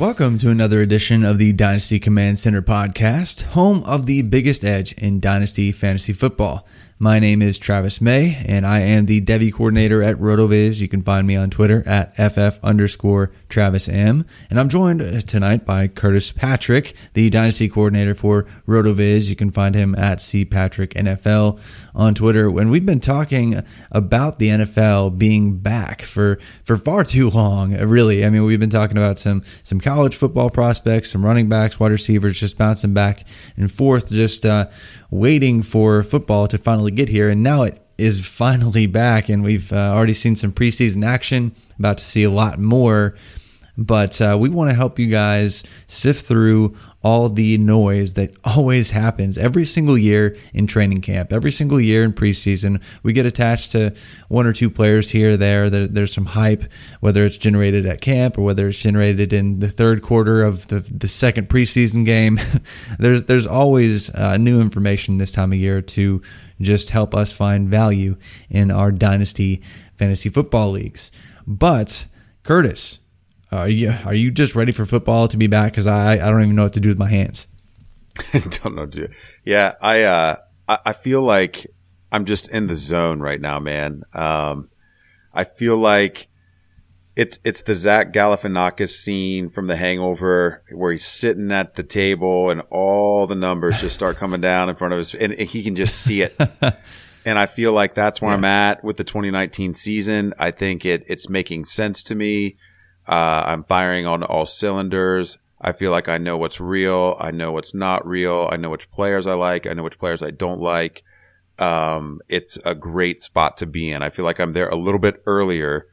Welcome to another edition of the Dynasty Command Center podcast, home of the biggest edge in Dynasty Fantasy Football. My name is Travis May, and I am the Devy coordinator at RotoViz. You can find me on Twitter at FF underscore Travis M. And I'm joined tonight by Curtis Patrick, the Dynasty coordinator for RotoViz. You can find him at CPatrickNFL on Twitter. And we've been talking about the NFL being back for, for far too long, really. I mean, we've been talking about some, some college football prospects, some running backs, wide receivers just bouncing back and forth, just uh, waiting for football to finally get here. And now it is finally back, and we've uh, already seen some preseason action, about to see a lot more. But uh, we want to help you guys sift through all the noise that always happens every single year in training camp, every single year in preseason. We get attached to one or two players here or there. There's some hype, whether it's generated at camp or whether it's generated in the third quarter of the, the second preseason game. there's there's always uh, new information this time of year to just help us find value in our dynasty fantasy football leagues. But Curtis, are you are you just ready for football to be back? Because I I don't even know what to do with my hands. don't know, dude. Yeah, I uh I, I, feel like I'm just in the zone right now, man. Um, I feel like it's it's the Zach Galifianakis scene from The Hangover where he's sitting at the table and all the numbers just start coming down in front of us, and, and he can just see it. and I feel like that's where yeah. I'm at with the 2019 season. I think it it's making sense to me. Uh, I'm firing on all cylinders. I feel like I know what's real. I know what's not real. I know which players I like. I know which players I don't like. Um, it's a great spot to be in. I feel like I'm there a little bit earlier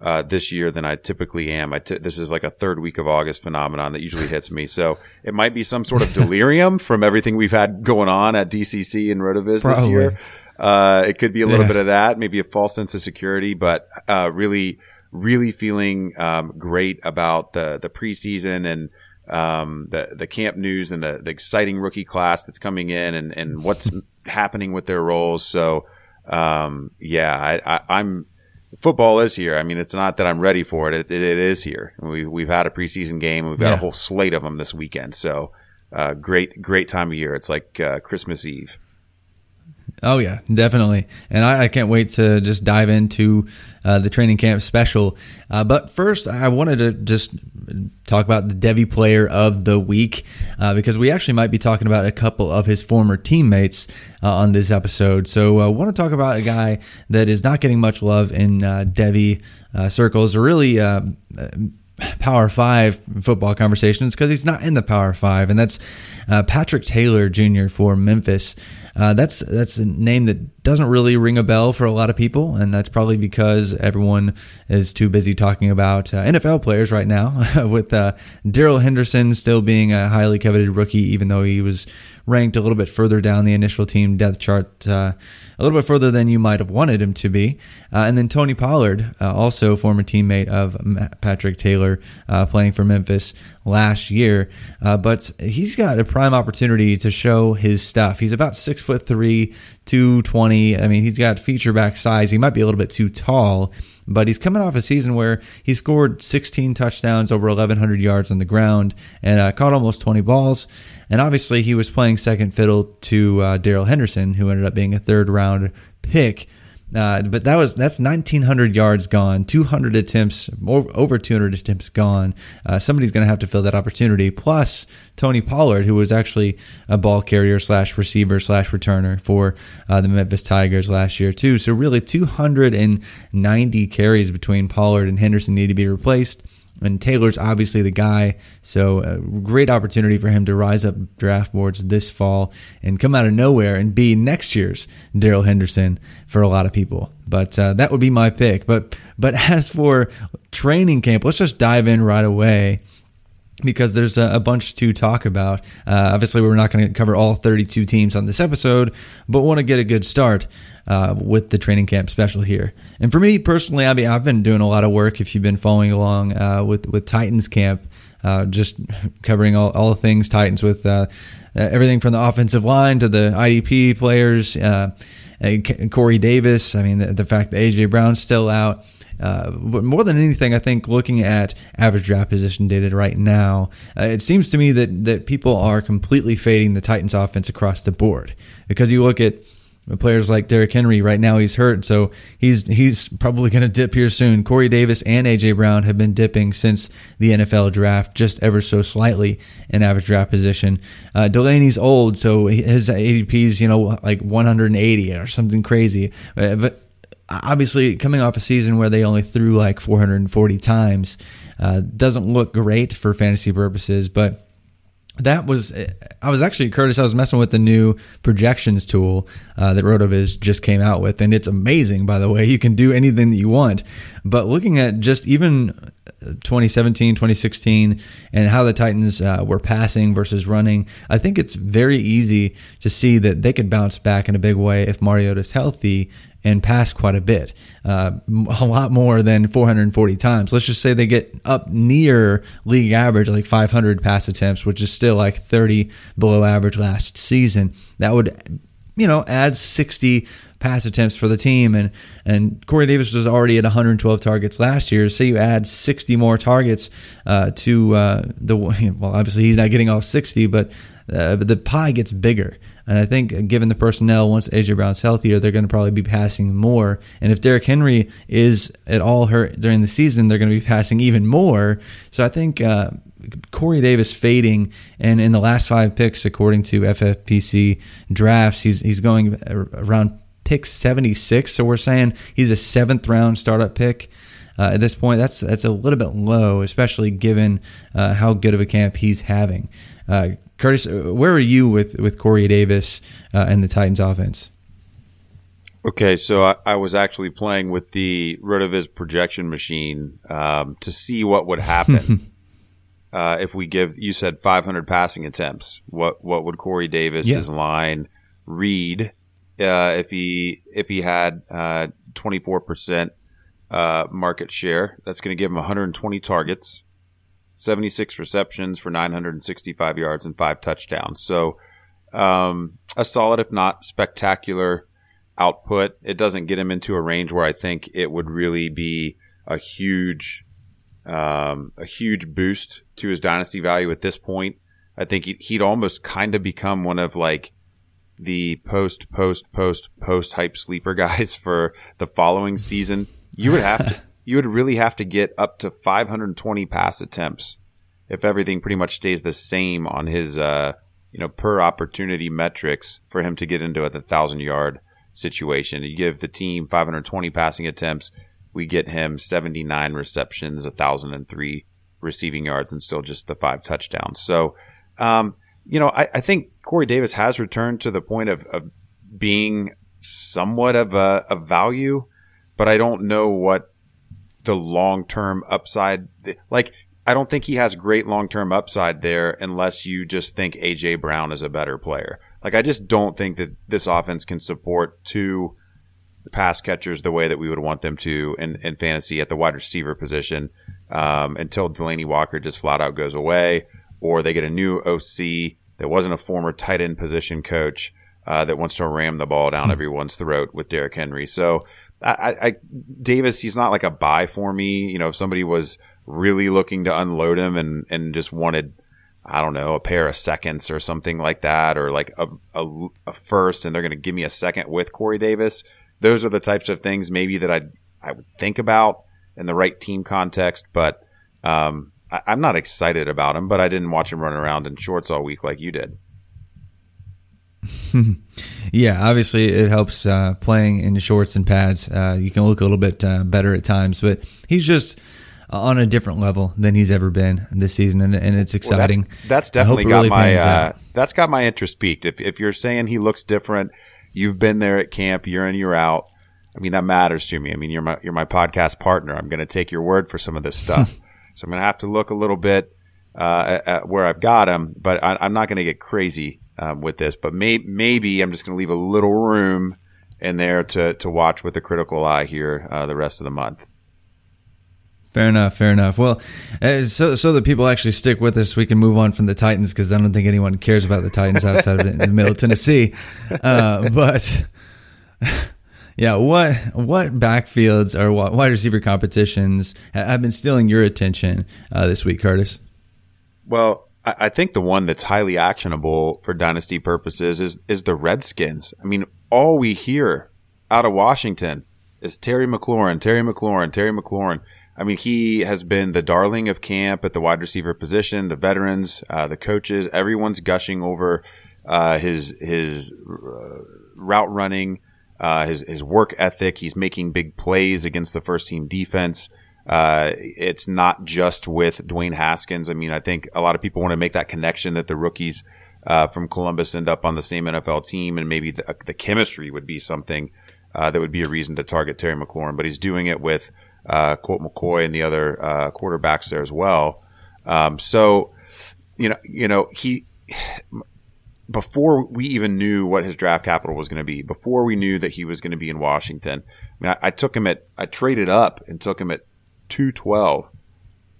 uh, this year than I typically am. I t- this is like a third week of August phenomenon that usually hits me. So it might be some sort of delirium from everything we've had going on at DCC and RotoViz Probably. this year. Uh, it could be a little yeah. bit of that, maybe a false sense of security, but uh, really really feeling um, great about the the preseason and um, the the camp news and the, the exciting rookie class that's coming in and, and what's happening with their roles. So um, yeah, I, I, am football is here. I mean, it's not that I'm ready for it. It, it, it is here. We we've had a preseason game. We've got yeah. a whole slate of them this weekend. So uh, great great time of year. It's like uh, Christmas Eve. Oh yeah, definitely, and I, I, can't wait to just dive into uh, the training camp special. Uh, but first, I wanted to just talk about the Devy Player of the Week uh, because we actually might be talking about a couple of his former teammates uh, on this episode. So I want to talk about a guy that is not getting much love in uh, Devy uh, circles, or really. Power Five football conversations because he's not in the Power Five, and that's Patrick Taylor Jr. for Memphis. Uh, that's that's a name that doesn't really ring a bell for a lot of people, and that's probably because everyone is too busy talking about uh, NFL players right now, with uh, Darrell Henderson still being a highly coveted rookie, even though he was ranked a little bit further down the initial team depth chart, uh, a little bit further than you might have wanted him to be. Uh, and then Tony Pollard, uh, also former teammate of Patrick Taylor, uh, playing for Memphis last year, but he's got a prime opportunity to show his stuff. He's about six foot three, two twenty. I mean, he's got feature back size. He might be a little bit too tall but he's coming off a season where he scored 16 touchdowns, over 1,100 yards on the ground, and uh, caught almost 20 balls. And obviously, he was playing second fiddle to uh, Darrell Henderson, who ended up being a third round pick. Uh, but that was that's 1,900 yards gone, 200 attempts, over 200 attempts gone. Uh, somebody's going to have to fill that opportunity. Plus Tony Pollard, who was actually a ball carrier slash receiver slash returner for uh, the Memphis Tigers last year too. So really, 290 carries between Pollard and Henderson need to be replaced. And Taylor's obviously the guy, so a great opportunity for him to rise up draft boards this fall and come out of nowhere and be next year's Darrell Henderson for a lot of people. But uh, that would be my pick. But but as for training camp, let's just dive in right away because there's a, a, bunch to talk about. Uh, obviously, we're not going to cover all 32 teams on this episode, but want to get a good start uh, with the training camp special here. And for me personally, mean, I've been doing a lot of work. If you've been following along uh, with with Titans camp, uh, just covering all all things Titans with uh, everything from the offensive line to the IDP players. Uh, Corey Davis. I mean, the, the fact that AJ Brown's still out. Uh, but more than anything, I think looking at average draft position data right now, uh, it seems to me that that people are completely fading the Titans offense across the board because you look at players like Derrick Henry right now he's hurt so he's he's probably going to dip here soon Corey Davis and AJ Brown have been dipping since the NFL draft just ever so slightly in average draft position uh, Delanie old so his ADP is you know like 180 or something crazy uh, but obviously coming off a season where they only threw like 440 times uh, doesn't look great for fantasy purposes. But that was, I was actually, Curtis, I was messing with the new projections tool uh, that RotoViz just came out with. And it's amazing, by the way. You can do anything that you want. But looking at just even 2017, 2016, and how the Titans uh, were passing versus running, I think it's very easy to see that they could bounce back in a big way if Mariota's healthy and pass quite a bit, uh, a lot more than 440 times. Let's just say they get up near league average, like 500 pass attempts, which is still like 30 below average last season. That would, you know, add 60 pass attempts for the team. And, and Corey Davis was already at 112 targets last year. Say you add 60 more targets uh, to uh, the, well, obviously he's not getting all 60, but uh, the pie gets bigger. And I think given the personnel, once AJ Brown's healthier, they're going to probably be passing more. And if Derrick Henry is at all hurt during the season, they're going to be passing even more. So I think uh, Corey Davis fading, and in the last five picks, according to FFPC drafts, he's he's going around pick 76. So we're saying he's a seventh round startup pick. Uh, at this point, that's that's a little bit low, especially given uh, how good of a camp he's having. Uh, Curtis, uh, where are you with with Corey Davis uh, and the Titans offense? Okay, so I, I, was actually playing with the RotoViz projection machine um, to see what would happen uh, if we give. You said 500 passing attempts. What what would Corey Davis's yeah. line read uh, if he if he had uh, 24 percent uh, market share? That's going to give him 120 targets. 76 receptions for 965 yards and five touchdowns. So, um, a solid, if not spectacular output. It doesn't get him into a range where I think it would really be a huge, um, a huge boost to his dynasty value at this point. I think he'd almost kind of become one of like the post, post, post, post hype sleeper guys for the following season. You would have to you would really have to get up to 520 pass attempts if everything pretty much stays the same on his uh, you know per opportunity metrics for him to get into a thousand yard situation. You give the team 520 passing attempts, we get him 79 receptions, 1,003 receiving yards, and still just the five touchdowns. So, um, you know, I, I, think Corey Davis has returned to the point of, of being somewhat of a, a value, but I don't know what the long term upside. Like, I don't think he has great long term upside there unless you just think AJ Brown is a better player. Like, I just don't think that this offense can support two pass catchers the way that we would want them to in, in fantasy at the wide receiver position um, until Delanie Walker just flat out goes away or they get a new OC that wasn't a former tight end position coach uh, that wants to ram the ball down hmm. everyone's throat with Derrick Henry. So I, I, Davis, he's not like a buy for me. You know, if somebody was really looking to unload him and, and just wanted, I don't know, a pair of seconds or something like that, or like a, a, a first, and they're going to give me a second with Corey Davis. Those are the types of things maybe that I I would think about in the right team context. But um, I, I'm not excited about him. But I didn't watch him run around in shorts all week like you did. yeah, obviously it helps uh, playing in shorts and pads. Uh, you can look a little bit uh, better at times, but he's just on a different level than he's ever been this season, and, and it's exciting. Well, that's, that's, definitely got really my uh, that's got my interest piqued. If if you're saying he looks different, you've been there at camp year in and year out. I mean that matters to me. I mean you're my you're my podcast partner. I'm going to take your word for some of this stuff. so I'm going to have to look a little bit uh, at, where I've got them, but I, I'm not going to get crazy um, with this, but may, maybe I'm just going to leave a little room in there to, to watch with a critical eye here uh, the rest of the month. Fair enough. Fair enough. Well, uh, so so that people actually stick with us, we can move on from the Titans because I don't think anyone cares about the Titans outside of the Middle of Tennessee. Uh, but yeah, what what backfields or wide receiver competitions have been stealing your attention uh, this week, Curtis? Well, I think the one that's highly actionable for dynasty purposes is is the Redskins. I mean, all we hear out of Washington is Terry McLaurin, Terry McLaurin, Terry McLaurin. I mean, he has been the darling of camp at the wide receiver position. The veterans, uh, the coaches, everyone's gushing over uh, his his uh, route running, uh, his his work ethic. He's making big plays against the first team defense. Uh, it's not just with Dwayne Haskins. I mean, I think a lot of people want to make that connection that the rookies uh, from Columbus end up on the same NFL team, and maybe the, the chemistry would be something uh, that would be a reason to target Terry McLaurin. But he's doing it with uh, Colt McCoy and the other uh, quarterbacks there as well. Um, so, you know, you know, he before we even knew what his draft capital was going to be, before we knew that he was going to be in Washington, I mean, I, I took him at, I traded up and took him at 212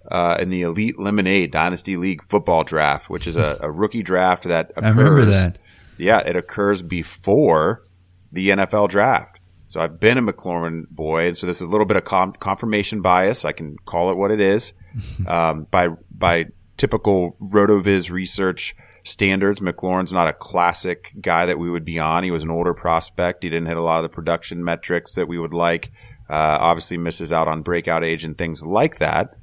uh, in the Elite Lemonade Dynasty League football draft, which is a, a rookie draft that occurs. I remember that. Yeah, it occurs before the NFL draft. So I've been a McLaurin boy, and so this is a little bit of com- confirmation bias. I can call it what it is. um, by by typical RotoViz research standards, McLaurin's not a classic guy that we would be on. He was an older prospect. He didn't hit a lot of the production metrics that we would like. Uh, obviously misses out on breakout age and things like that.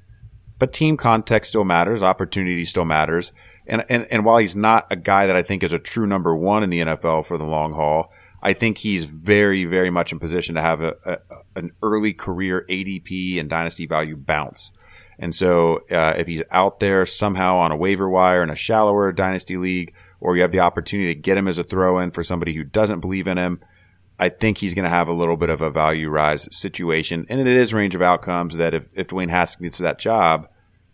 But team context still matters. Opportunity still matters. And, and, and while he's not a guy that I think is a true number one in the NFL for the long haul, I think he's very, very much in position to have a, a an early career ADP and dynasty value bounce. And so, uh, if he's out there somehow on a waiver wire in a shallower dynasty league, or you have the opportunity to get him as a throw in for somebody who doesn't believe in him, I think he's going to have a little bit of a value rise situation. And it is range of outcomes that if, if Dwayne Haskins gets that job,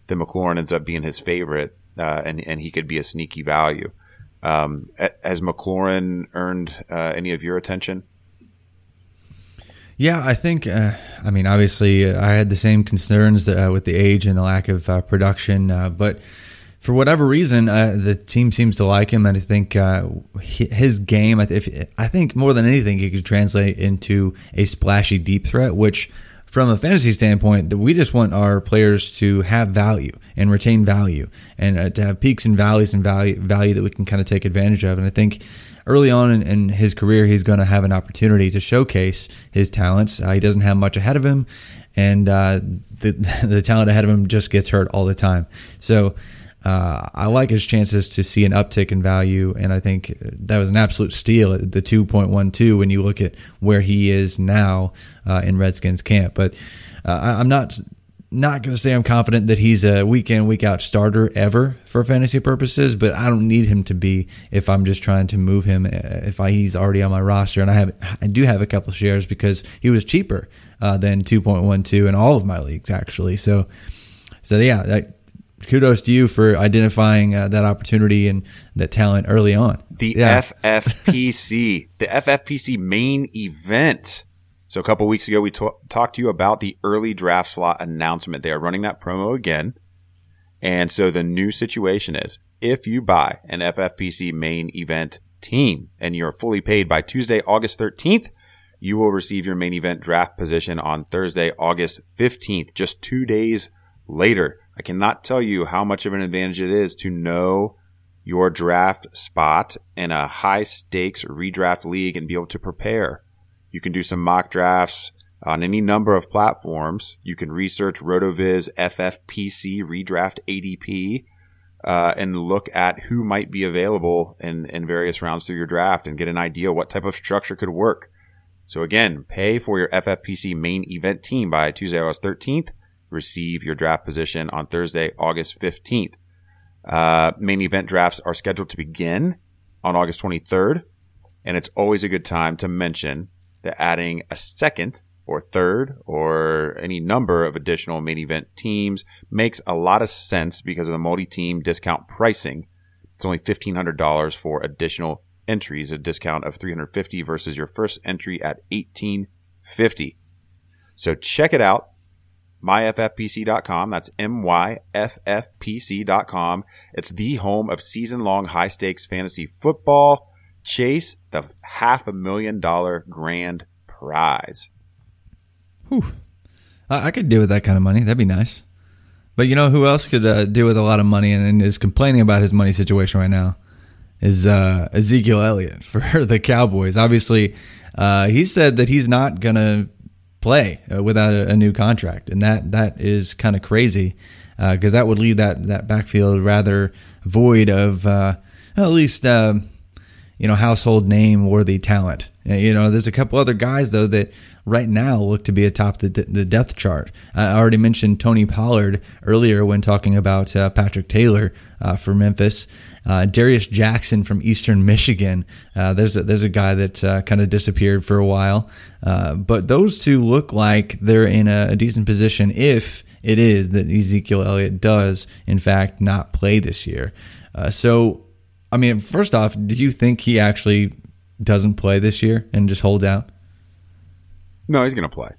then McLaurin ends up being his favorite, uh, and, and he could be a sneaky value. Um, has McLaurin earned uh, any of your attention? Yeah, I think. Uh, I mean, obviously, uh, I had the same concerns uh, with the age and the lack of uh, production, uh, but for whatever reason, uh, the team seems to like him, and I think his game. If I think more than anything, he could translate into a splashy deep threat, which, from a fantasy standpoint, that we just want our players to have value and retain value, and to have peaks and valleys and value value that we can kind of take advantage of. And I think early on in, in his career, he's going to have an opportunity to showcase his talents. Uh, he doesn't have much ahead of him, and uh, the the talent ahead of him just gets hurt all the time. So uh, I like his chances to see an uptick in value, and I think that was an absolute steal at the 2.12 when you look at where he is now uh, in Redskins camp. But uh, I'm not not going to say I'm confident that he's a week in, week out starter ever for fantasy purposes, but I don't need him to be if I'm just trying to move him. Uh, if I, he's already on my roster, and I have, I do have a couple shares because he was cheaper uh, than 2.12 in all of my leagues actually. So, so yeah, that, kudos to you for identifying uh, that opportunity and that talent early on. The yeah. FFPC, the FFPC main event. So a couple weeks ago, we t- talked to you about the early draft slot announcement. They are running that promo again. And so the new situation is if you buy an FFPC main event team and you're fully paid by Tuesday, August 13th, you will receive your main event draft position on Thursday, August 15th, just two days later. I cannot tell you how much of an advantage it is to know your draft spot in a high stakes redraft league and be able to prepare. You can do some mock drafts on any number of platforms. You can research RotoViz FFPC redraft ADP uh, and look at who might be available in, in various rounds through your draft and get an idea what type of structure could work. So again, pay for your FFPC main event team by Tuesday, August 13th. Receive your draft position on Thursday, August 15th. Uh, main event drafts are scheduled to begin on August 23rd. And it's always a good time to mention that adding a second or third or any number of additional main event teams makes a lot of sense because of the multi team discount pricing. It's only $1,500 for additional entries, a discount of 350 versus your first entry at 1850. So check it out. MyFFPC.com. That's MYFFPC.com. It's the home of season long high stakes fantasy football chase the half a million dollar grand prize. Whew. I, I could deal with that kind of money. That'd be nice. But you know who else could uh, deal with a lot of money and, and, is complaining about his money situation right now? Is uh, Ezekiel Elliott for the Cowboys. Obviously, uh, he said that he's not going to play uh, without a, a, new contract. And that that is kind of crazy because uh, that would leave that, that backfield rather void of uh, at least you know, household name worthy talent. You know, there's a couple other guys though that right now look to be atop the, the chart. I already mentioned Tony Pollard earlier when talking about uh, Patrick Taylor uh, for Memphis. Uh, Darius Jackson from Eastern Michigan. Uh, there's a, there's a guy that uh, kind of disappeared for a while, uh, but those two look like they're in a, a decent position if it is that Ezekiel Elliott does in fact not play this year. so I mean, first off, do you think he actually doesn't play this year and just holds out? No, he's going to play.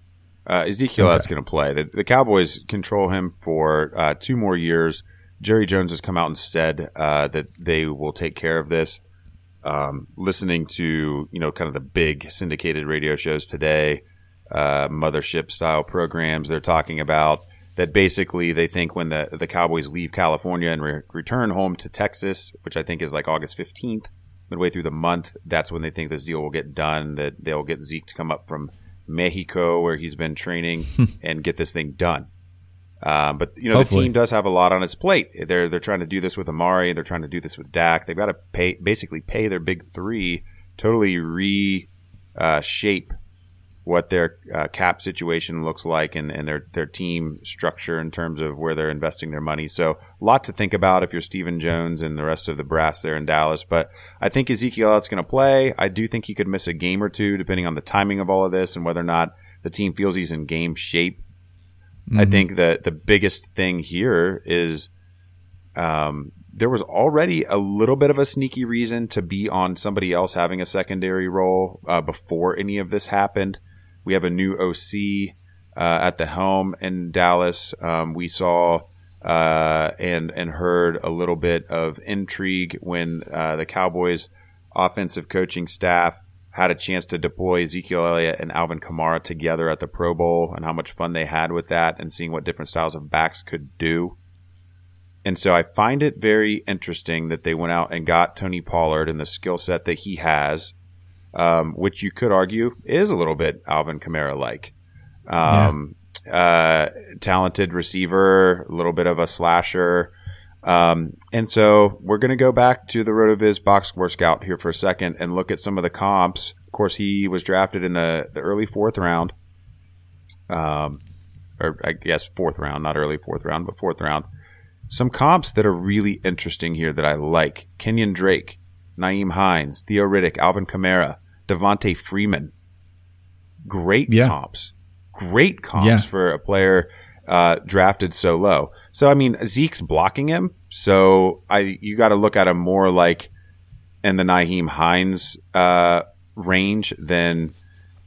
Uh, Ezekiel okay. going to play. The, the, Cowboys control him for uh, two more years. Jerry Jones has come out and said uh, that they will take care of this. Um, listening to you know kind of the big syndicated radio shows today, uh, mothership style programs, they're talking about that basically they think when the the Cowboys leave California and re- return home to Texas, which I think is like August 15th, midway through the month, that's when they think this deal will get done. That they'll get Zeke to come up from Mexico where he's been training and get this thing done. Um, but you know Hopefully. the team does have a lot on its plate. They're they're trying to do this with Amari. They're trying to do this with Dak. They've got to pay basically pay their big three, totally reshape uh, what their uh, cap situation looks like and, and their, their team structure in terms of where they're investing their money. So a lot to think about if you're Stephen Jones and the rest of the brass there in Dallas. But I think Ezekiel Elliott's going to play. I do think he could miss a game or two depending on the timing of all of this and whether or not the team feels he's in game shape. Mm-hmm. I think that the biggest thing here is um, there was already a little bit of a sneaky reason to be on somebody else having a secondary role uh, before any of this happened. We have a new OC uh, at the helm in Dallas. Um, we saw uh, and and heard a little bit of intrigue when uh, the Cowboys' offensive coaching staff had a chance to deploy Ezekiel Elliott and Alvin Kamara together at the Pro Bowl, and how much fun they had with that, and seeing what different styles of backs could do. And so I find it very interesting that they went out and got Tony Pollard and the skill set that he has um, which you could argue is a little bit Alvin Kamara like. Um, yeah. uh, talented receiver, a little bit of a slasher. Um, and so we're going to go back to the RotoViz box score scout here for a second and look at some of the comps. Of course, he was drafted in the, the early fourth round. Um, or I guess fourth round, not early fourth round, but fourth round. Some comps that are really interesting here that I like: Kenyan Drake, Nyheim Hines, Theo Riddick, Alvin Kamara, Devonta Freeman. Great Yeah. comps, great comps Yeah. for a player uh, drafted so low. So I mean, Zeke's blocking him, so I you got to look at him more like in the Nyheim Hines uh, range than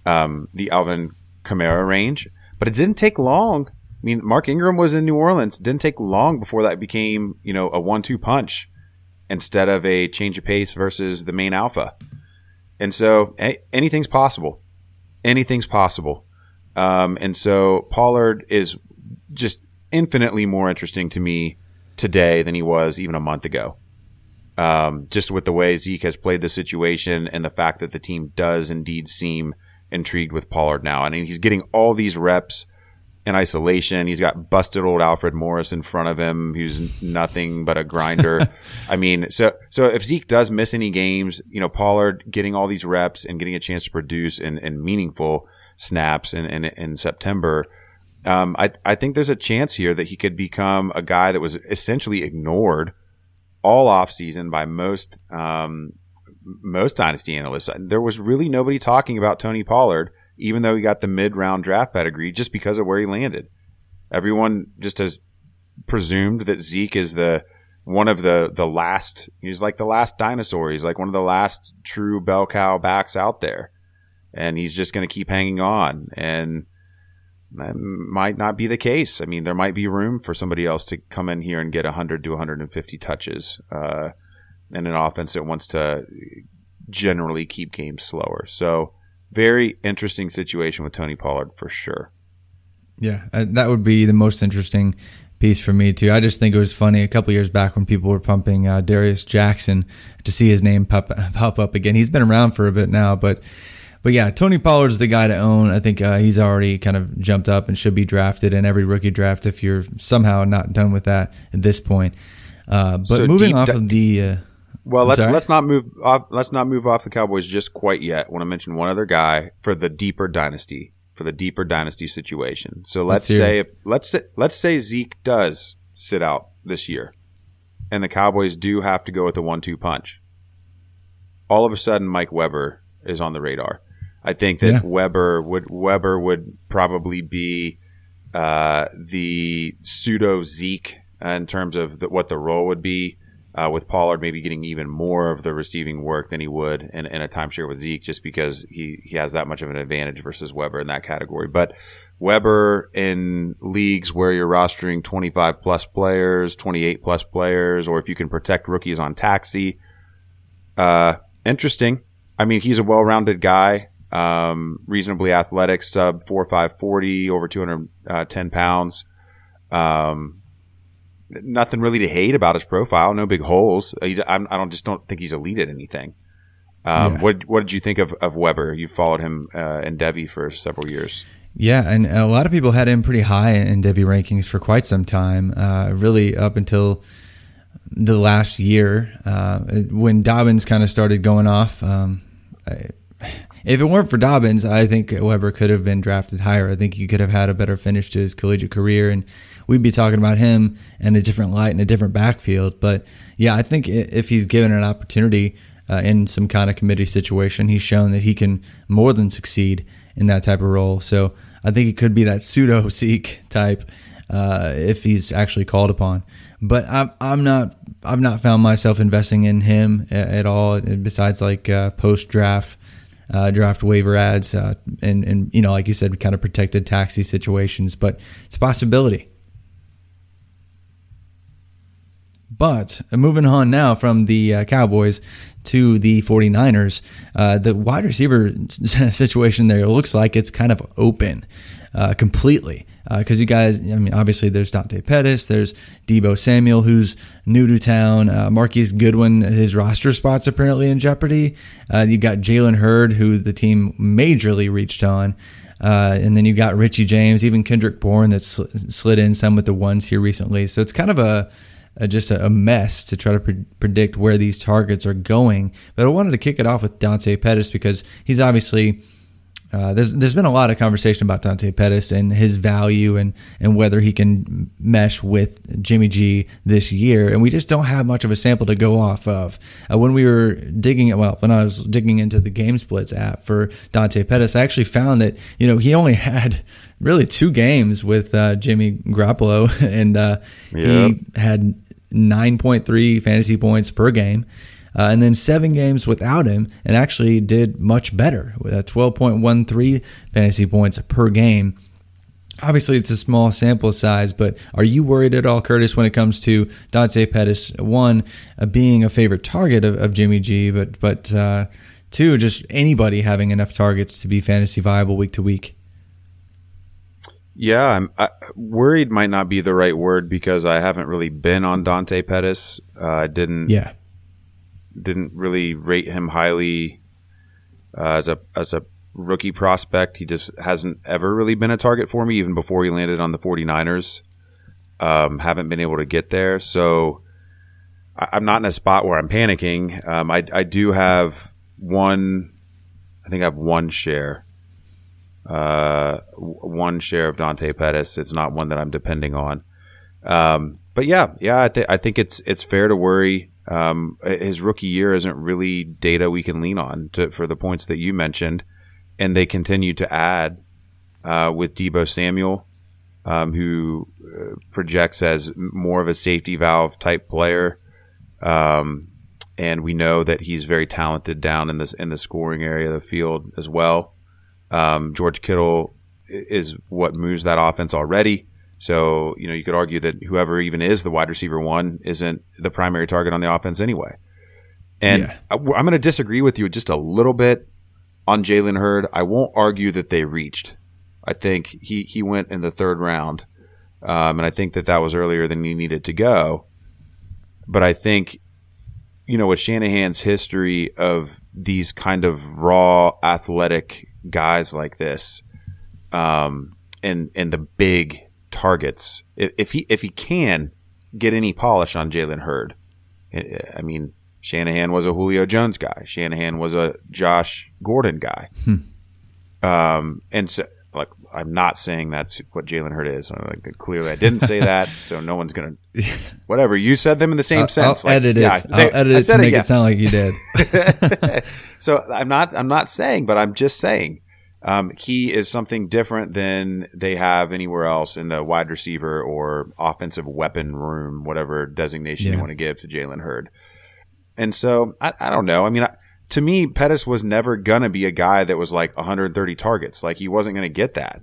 um, the Alvin Kamara range. But it didn't take long. I mean, Mark Ingram was in New Orleans. It didn't take long before that became you know a one-two punch instead of a change of pace versus the main alpha. And so a- anything's possible. Anything's possible. Um, and so Pollard is just infinitely more interesting to me today than he was even a month ago. Um, just with the way Zeke has played the situation and the fact that the team does indeed seem intrigued with Pollard now. I mean, he's getting all these reps in isolation. He's got busted old Alfred Morris in front of him, who's nothing but a grinder. I mean, so so if Zeke does miss any games, you know, Pollard getting all these reps and getting a chance to produce in, in meaningful snaps in, in, in September, um, I, I think there's a chance here that he could become a guy that was essentially ignored all offseason by most um, most dynasty analysts. There was really nobody talking about Tony Pollard, even though he got the mid round draft pedigree, just because of where he landed. Everyone just has presumed that Zeke is the one of the the last. He's like the last dinosaur. He's like one of the last true bell cow backs out there, and he's just going to keep hanging on. And that might not be the case. I mean, there might be room for somebody else to come in here and get 100 to 150 touches uh, in an offense that wants to generally keep games slower. So, very interesting situation with Tony Pollard for sure. Yeah, uh, that would be the most interesting piece for me too. I just think it was funny a couple years back when people were pumping uh, Darius Jackson to see his name pop pop up again. He's been around for a bit now, but but yeah, Tony Pollard's the guy to own. I think uh, he's already kind of jumped up and should be drafted in every rookie draft if you're somehow not done with that at this point. Uh, but So moving off di- of the uh, Well, I'm let's sorry? let's not move off. Let's not move off the Cowboys just quite yet. I want to mention one other guy for the deeper dynasty for the deeper dynasty situation. So let's, Let's say if let's say, let's say Zeke does sit out this year, and the Cowboys do have to go with the one-two punch. All of a sudden, Mike Weber is on the radar. I think that Yeah. Weber would Weber would probably be uh, the pseudo Zeke in terms of the, what the role would be. Uh, with Pollard maybe getting even more of the receiving work than he would in, in a timeshare with Zeke, just because he, he has that much of an advantage versus Weber in that category. But Weber in leagues where you're rostering 25 plus players, 28 plus players, or if you can protect rookies on taxi, uh, interesting. I mean, he's a well-rounded guy, um, reasonably athletic, sub four five forty, over two hundred uh, pounds. Um, nothing really to hate about his profile. No big holes. I'm, I don't just don't think he's elite at anything. Um, Yeah. What What did you think of, of Weber? You followed him uh, in Devy for several years. Yeah, and a lot of people had him pretty high in Devy rankings for quite some time, uh, really up until the last year uh, when Dobbins kind of started going off. Um, I, if it weren't for Dobbins, I think Weber could have been drafted higher. I think he could have had a better finish to his collegiate career, and we'd be talking about him in a different light in a different backfield. But yeah, I think if he's given an opportunity uh, in some kind of committee situation, he's shown that he can more than succeed in that type of role. So I think he could be that pseudo Zeke type uh, if he's actually called upon. But I'm I'm not I've not found myself investing in him a- at all. Besides like uh, post draft uh, draft waiver ads uh, and and you know like you said kind of protected taxi situations. But it's a possibility. But uh, moving on now from the uh, Cowboys to the 49ers, uh, the wide receiver situation there looks like it's kind of open uh, completely. Because you guys, I mean, obviously there's Dante Pettis, there's Deebo Samuel, who's new to town, uh, Marquise Goodwin, his roster spot's apparently in jeopardy. Uh, you got Jalen Hurd, who the team majorly reached on. Uh, and then you got Richie James, even Kendrick Bourne that sl- slid in some with the ones here recently. So it's kind of a, just a, a mess to try to pre- predict where these targets are going. But I wanted to kick it off with Dante Pettis because he's obviously uh, there's there's been a lot of conversation about Dante Pettis and his value and and whether he can mesh with Jimmy G this year, and we just don't have much of a sample to go off of. Uh, when we were digging, well, when I was digging into the Game Splits app for Dante Pettis, I actually found that you know he only had really two games with uh, Jimmy Garoppolo, and uh, yep. he had 9.3 fantasy points per game. Uh, and then seven games without him and actually did much better with 12.13 fantasy points per game. Obviously, it's a small sample size, but are you worried at all, Curtis, when it comes to Dante Pettis? One, uh, being a favorite target of, of, Jimmy G, but but uh, two, just anybody having enough targets to be fantasy viable week to week. Yeah, I'm I, worried. Might not be the right word because I haven't really been on Dante Pettis. Uh, I didn't. Yeah didn't really rate him highly uh, as a as a rookie prospect. He just hasn't ever really been a target for me, even before he landed on the 49ers. Um, haven't been able to get there. So I, am not in a spot where I'm panicking. Um, I, I do have one, I think I have one share, uh, one share of Dante Pettis. It's not one that I'm depending on. Um, but yeah, yeah, I, th- I think it's, it's fair to worry. Um, his rookie year isn't really data we can lean on to, for the points that you mentioned, and they continue to add uh, with Deebo Samuel, um, who uh, projects as more of a safety valve type player, um, and we know that he's very talented down in this in the scoring area of the field as well. Um, George Kittle is what moves that offense already. So, you know, you could argue that whoever even is the wide receiver one isn't the primary target on the offense anyway. And yeah. I, am going to disagree with you just a little bit on Jalen Hurd. I won't argue that they reached. I think he, he went in the third round. Um, and I think that that was earlier than he needed to go. But I think, you know, with Shanahan's history of these kind of raw athletic guys like this, um, and, and the big targets. If, if he if he can get any polish on Jalen Hurd, I mean Shanahan was a Julio Jones guy. Shanahan was a Josh Gordon guy. Hmm. Um, and so I'm not saying that's what Jalen Hurd is. Like, clearly, I didn't say that, so no one's gonna. Whatever you said them in the same I'll, sense. I'll like, edit it. Yeah, they, I'll edit it to make it, yeah. it sound like you did. so I'm not. I'm not saying, but I'm just saying um, he is something different than they have anywhere else in the wide receiver or offensive weapon room, whatever designation yeah. you want to give to Jalen Hurd. And so I, I don't know. I mean, I, to me, Pettis was never gonna be a guy that was like 130 targets. Like he wasn't gonna get that.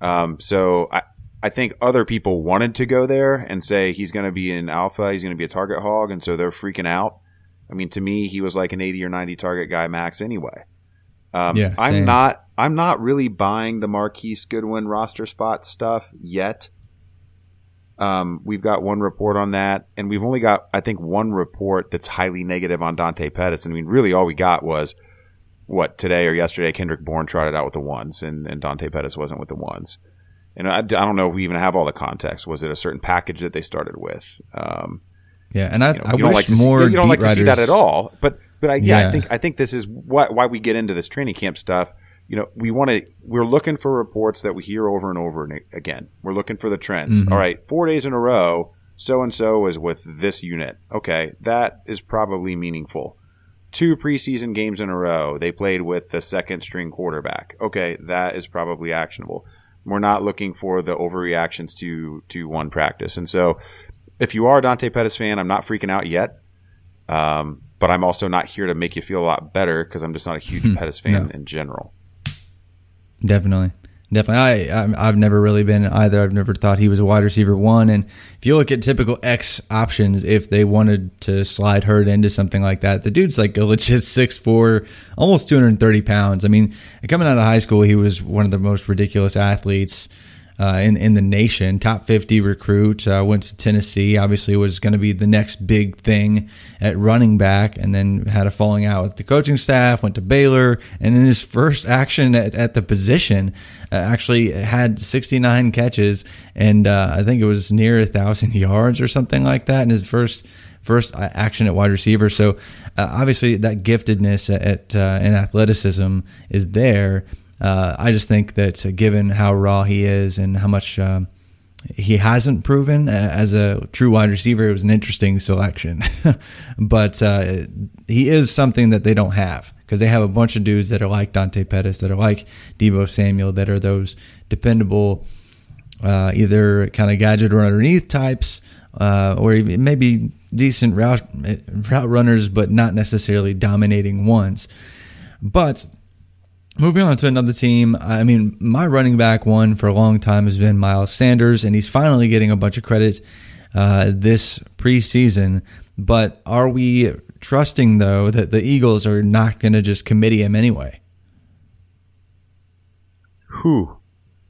Um, so I, I think other people wanted to go there and say he's gonna be an alpha, he's gonna be a target hog, and so they're freaking out. I mean, to me, he was like an 80 or 90 target guy max anyway. Um, yeah, I'm not. I'm not really buying the Marquise Goodwin roster spot stuff yet. Um, we've got one report on that, and we've only got, I think, one report that's highly negative on Dante Pettis. I mean, really, all we got was what today or yesterday. Kendrick Bourne trotted out with the ones, and, and Dante Pettis wasn't with the ones. And I, I, don't know if we even have all the context. Was it a certain package that they started with? Um, yeah, and I, you know, I wish like more. See, you don't like to see that at all, but but I, yeah, yeah, I think I think this is why why we get into this training camp stuff. You know, we want to we're looking for reports that we hear over and over and again. We're looking for the trends. Mm-hmm. All right, four days in a row, so and so is with this unit. Okay, that is probably meaningful. Two preseason games in a row, they played with the second string quarterback. Okay, that is probably actionable. We're not looking for the overreactions to to one practice. And so, if you are a Dante Pettis fan, I'm not freaking out yet. Um, but I'm also not here to make you feel a lot better because I'm just not a huge hmm. Pettis fan no. in general. Definitely. Definitely. I, I've never really been either. I've never thought he was a wide receiver one. And if you look at typical X options, if they wanted to slide Hurd into something like that, the dude's like a legit 6'4, almost 230 pounds. I mean, coming out of high school, he was one of the most ridiculous athletes uh, in in the nation. Top 50 recruit. Uh, went to Tennessee. Obviously, was going to be the next big thing at running back, and then had a falling out with the coaching staff. Went to Baylor, and in his first action at, at the position, uh, actually had 69 catches, and uh, I think it was near a thousand yards or something like that in his first first uh, action at wide receiver. So uh, obviously that giftedness at, uh, and athleticism is there. Uh, I just think that uh, given how raw he is and how much um, he hasn't proven uh, as a true wide receiver, it was an interesting selection. but uh, he is something that they don't have because they have a bunch of dudes that are like Dante Pettis, that are like Deebo Samuel, that are those dependable, uh, either kind of gadget or underneath types, uh, or maybe decent route route runners, but not necessarily dominating ones. But moving on to another team, I mean, my running back one for a long time has been Miles Sanders, and he's finally getting a bunch of credit uh, this preseason. But are we trusting though that the Eagles are not going to just committee him anyway? Who?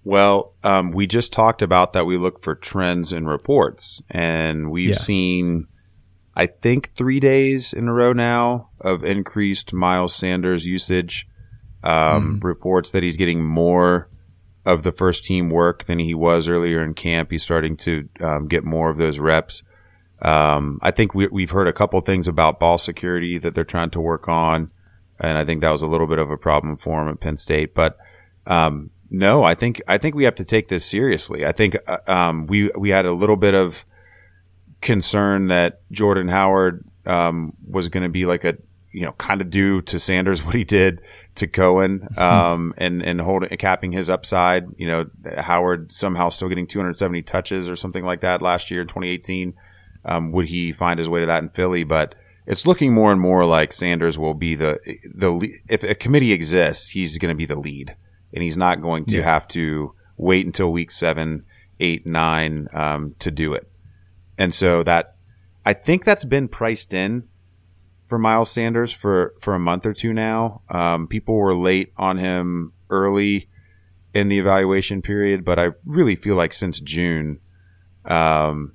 Well, um, we just talked about that. We look for trends and reports, and we've yeah. seen, I think, three days in a row now of increased Miles Sanders usage. Um, mm. Reports that he's getting more of the first team work than he was earlier in camp. He's starting to um, get more of those reps. Um, I think we, have heard a couple things about ball security that they're trying to work on, and I think that was a little bit of a problem for him at Penn State. But um, no, I think I think we have to take this seriously. I think uh, um, we we had a little bit of concern that Jordan Howard um, was going to be like a you know kind of do to Sanders what he did to Cohen um, and and holding capping his upside. You know, Howard somehow still getting 270 touches or something like that last year in 2018. Um, would he find his way to that in Philly? But it's looking more and more like Sanders will be the the if a committee exists, he's going to be the lead, and he's not going to yeah. have to wait until week seven, eight, nine um, to do it. And so that I think that's been priced in for Miles Sanders for for a month or two now. Um, people were late on him early in the evaluation period, but I really feel like since June, um,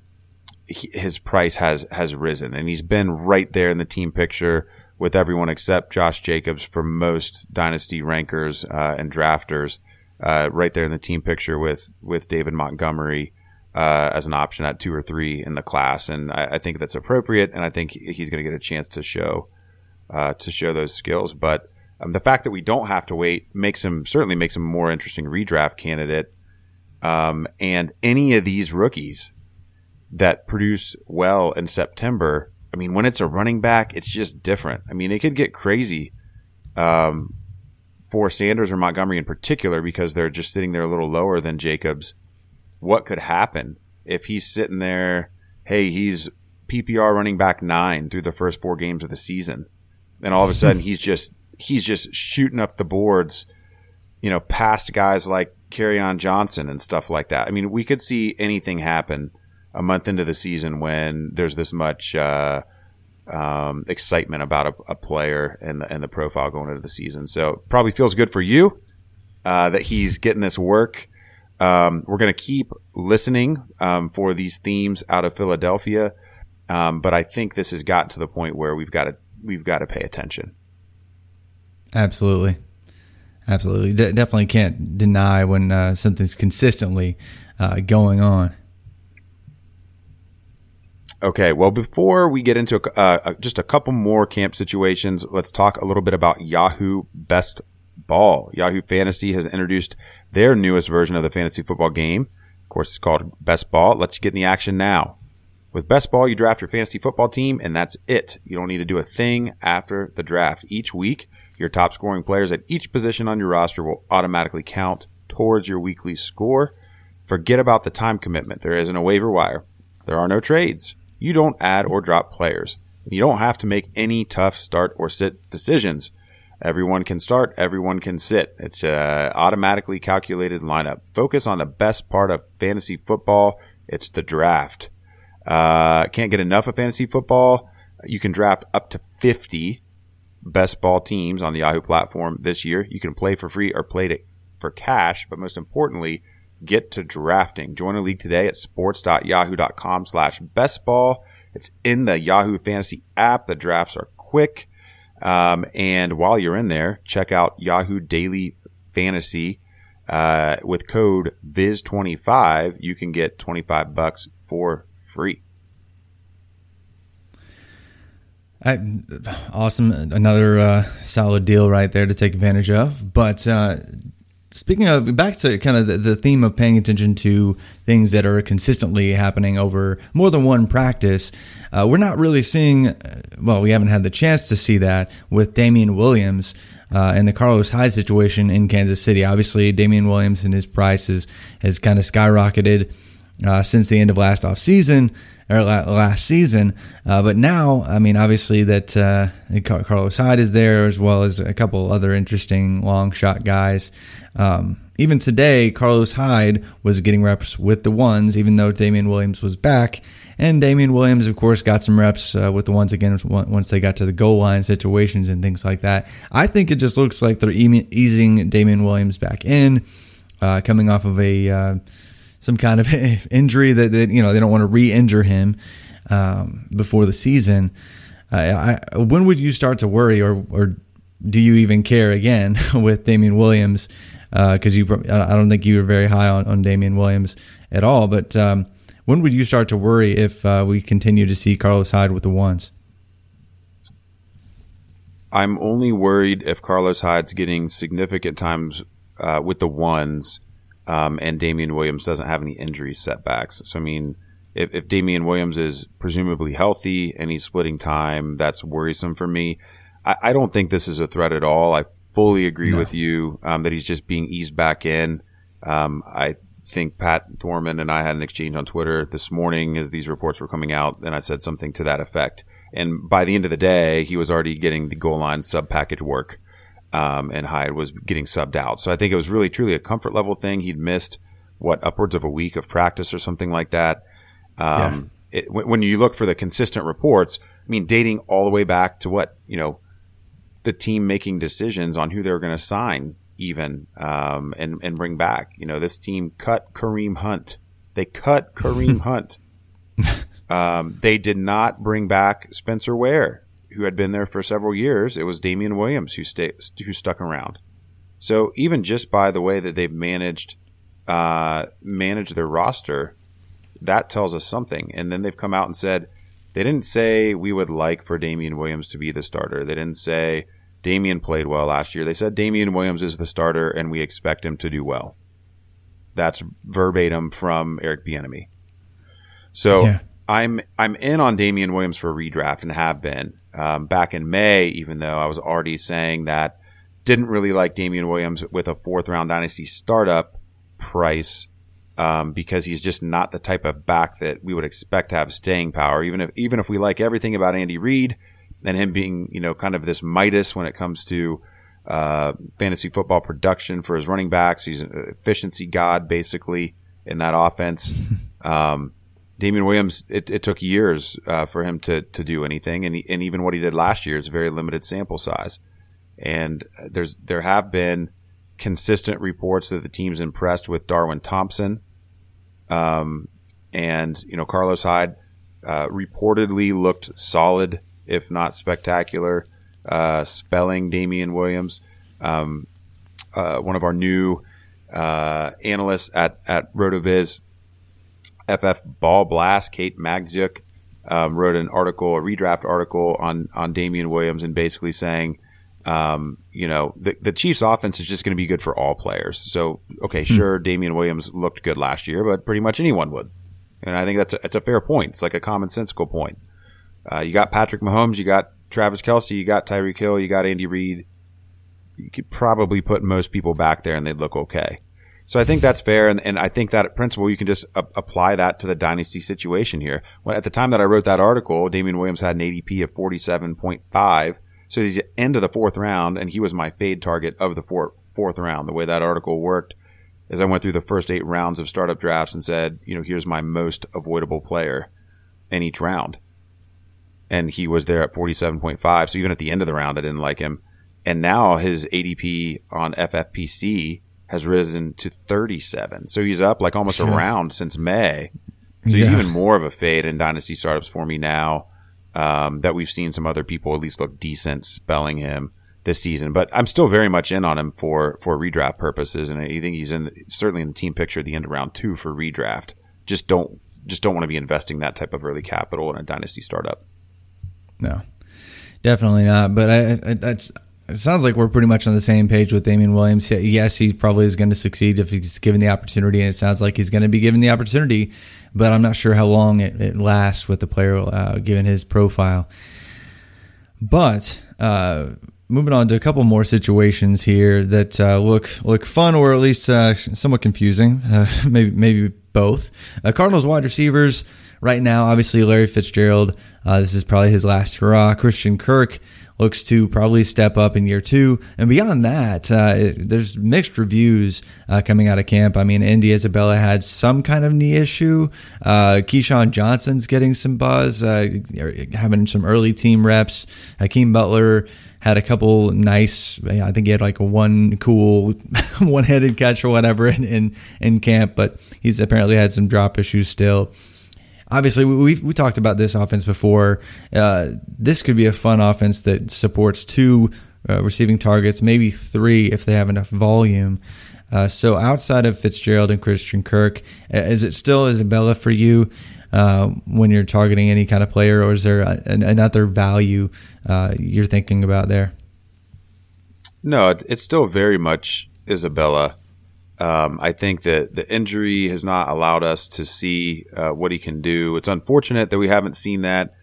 he, his price has has risen, and he's been right there in the team picture with everyone except Josh Jacobs for most dynasty rankers uh, and drafters. Uh, right there in the team picture with with David Montgomery uh, as an option at two or three in the class, and I, I think that's appropriate, and I think he's going to get a chance to show uh, to show those skills. But um, the fact that we don't have to wait makes him certainly makes him a more interesting redraft candidate. Um, and any of these rookies that produce well in September, I mean, when it's a running back, it's just different. I mean, it could get crazy um, for Sanders or Montgomery in particular because they're just sitting there a little lower than Jacobs. What could happen if he's sitting there? Hey, he's PPR running back nine through the first four games of the season, and all of a sudden he's just he's just shooting up the boards, you know, past guys like Kerryon Johnson and stuff like that. I mean, we could see anything happen a month into the season when there's this much uh, um, excitement about a, a, player and the, and the profile going into the season. So probably feels good for you uh, that he's getting this work. Um, we're going to keep listening um, for these themes out of Philadelphia, um, but I think this has gotten to the point where we've got to we've got to pay attention. Absolutely, absolutely, De- definitely can't deny when uh, something's consistently uh, going on. Okay, well, before we get into uh, just a couple more camp situations, let's talk a little bit about Yahoo Best Ball. Yahoo Fantasy has introduced their newest version of the fantasy football game. Of course, it's called Best Ball. It lets get in the action now. With Best Ball, you draft your fantasy football team, and that's it. You don't need to do a thing after the draft. Each week, your top scoring players at each position on your roster will automatically count towards your weekly score. Forget about the time commitment. There isn't a waiver wire. There are no trades you don't add or drop players. You don't have to make any tough start or sit decisions. Everyone can start, everyone can sit. It's a automatically calculated lineup. Focus on the best part of fantasy football. It's the draft. Uh, can't get enough of fantasy football. You can draft up to 50 best ball teams on the Yahoo platform this year. You can play for free or play to, for cash, but most importantly, get to drafting. Join a league today at sports.yahoo.com slash bestball. It's in the Yahoo Fantasy app. The drafts are quick. Um, and while you're in there, check out Yahoo Daily Fantasy. Uh, with code VIZ25, you can get 25 bucks for free. I, awesome. Another uh, solid deal right there to take advantage of. But uh, speaking of back to kind of the, the, theme of paying attention to things that are consistently happening over more than one practice, uh, we're not really seeing, uh, well, we haven't had the chance to see that with Damien Williams. Uh, and the Carlos Hyde situation in Kansas City. Obviously, Damien Williams and his price has, has kind of skyrocketed uh, since the end of last offseason or last season. Uh, but now, I mean, obviously that uh, Carlos Hyde is there as well as a couple other interesting long shot guys. Um, even today, Carlos Hyde was getting reps with the ones, even though Damien Williams was back. And Damien Williams, of course, got some reps uh, with the ones again once they got to the goal line situations and things like that. I think it just looks like they're easing Damien Williams back in, uh, coming off of a uh, some kind of injury that, that, you know they don't want to re-injure him um, before the season. I, when would you start to worry, or or do you even care again with Damien Williams? because uh, you I don't think you were very high on, on Damien Williams at all. But um, when would you start to worry if uh, we continue to see Carlos Hyde with the ones? I'm only worried if Carlos Hyde's getting significant times uh, with the ones, um, and Damien Williams doesn't have any injury setbacks. So I mean, if, if Damien Williams is presumably healthy and he's splitting time, that's worrisome for me. I, I don't think this is a threat at all. I fully agree no. with you um, that he's just being eased back in. Um, I think Pat Thorman and I had an exchange on Twitter this morning as these reports were coming out, and I said something to that effect. And by the end of the day, he was already getting the goal line sub package work, um, and Hyde was getting subbed out. So I think it was really truly a comfort level thing. He'd missed what upwards of a week of practice or something like that. Um, yeah. it, when you look for the consistent reports, I mean, dating all the way back to what you know the team making decisions on who they were going to sign even um, and and bring back. You know, this team cut Kareem Hunt. They cut Kareem Hunt. Um, they did not bring back Spencer Ware, who had been there for several years. It was Damien Williams who stayed, who stuck around. So even just by the way that they've managed uh, managed their roster, that tells us something. And then they've come out and said they didn't say we would like for Damien Williams to be the starter. They didn't say Damien played well last year. They said Damien Williams is the starter and we expect him to do well. That's verbatim from Eric Bieniemy. So yeah. I'm I'm in on Damien Williams for a redraft and have been um, back in May, even though I was already saying that didn't really like Damien Williams with a fourth round dynasty startup price um, because he's just not the type of back that we would expect to have staying power. Even if even if we like everything about Andy Reid and him being you know kind of this Midas when it comes to uh, fantasy football production for his running backs, he's an efficiency god basically in that offense. Um, Damien Williams, it, it took years uh, for him to to do anything, and he, and even what he did last year is a very limited sample size. And there's there have been consistent reports that the team's impressed with Darwin Thompson. Um, and, you know, Carlos Hyde uh, reportedly looked solid, if not spectacular, uh, spelling Damien Williams. Um, uh, one of our new uh, analysts at, at RotoViz, FF Ball Blast, Kate Magdziuk, um, wrote an article, a redraft article on, on Damien Williams and basically saying – um, you know, the, the Chiefs offense is just going to be good for all players. So, okay, hmm. sure, Damien Williams looked good last year, but pretty much anyone would. And I think that's a, that's a fair point. It's like a commonsensical point. Uh, you got Patrick Mahomes, you got Travis Kelce, you got Tyreek Hill, you got Andy Reid. You could probably put most people back there and they'd look okay. So I think that's fair. And, and I think that principle, you can just a- apply that to the dynasty situation here. When, at the time that I wrote that article, Damien Williams had an ADP of 47.5 so he's the end of the fourth round, and he was my fade target of the four, fourth round. The way that article worked is I went through the first eight rounds of startup drafts and said, you know, here's my most avoidable player in each round. And he was there at 47.5. So even at the end of the round, I didn't like him. And now his ADP on FFPC has risen to 37. So he's up like almost a round since May. So he's yeah. even more of a fade in dynasty startups for me now um, that we've seen some other people at least look decent spelling him this season. But I'm still very much in on him for for redraft purposes, and I think he's in certainly in the team picture at the end of round two for redraft. Just don't just don't want to be investing that type of early capital in a dynasty startup. No, definitely not. But I, I, that's it sounds like we're pretty much on the same page with Damien Williams. Yes, he probably is going to succeed if he's given the opportunity, and it sounds like he's going to be given the opportunity. But I'm not sure how long it, it lasts with the player, uh, given his profile. But uh, moving on to a couple more situations here that uh, look look fun or at least uh, somewhat confusing, uh, maybe maybe both. Uh, Cardinals wide receivers right now, obviously Larry Fitzgerald. this is probably his last hurrah. Christian Kirk looks to probably step up in year two. And beyond that, uh, it, there's mixed reviews uh, coming out of camp. I mean, Andy Isabella had some kind of knee issue. Uh, KeeSean Johnson's getting some buzz, uh, having some early team reps. Hakeem Butler had a couple nice. I think he had like a one cool one-headed catch or whatever in, in in camp, but he's apparently had some drop issues still obviously we we talked about this offense before. Uh, this could be a fun offense that supports two uh, receiving targets, maybe three if they have enough volume. Uh, so outside of Fitzgerald and Christian Kirk, is it still Isabella for you uh, when you're targeting any kind of player, or is there a, another value uh, you're thinking about there? No, it's still very much Isabella. Um, I think that the injury has not allowed us to see uh, what he can do. It's unfortunate that we haven't seen that.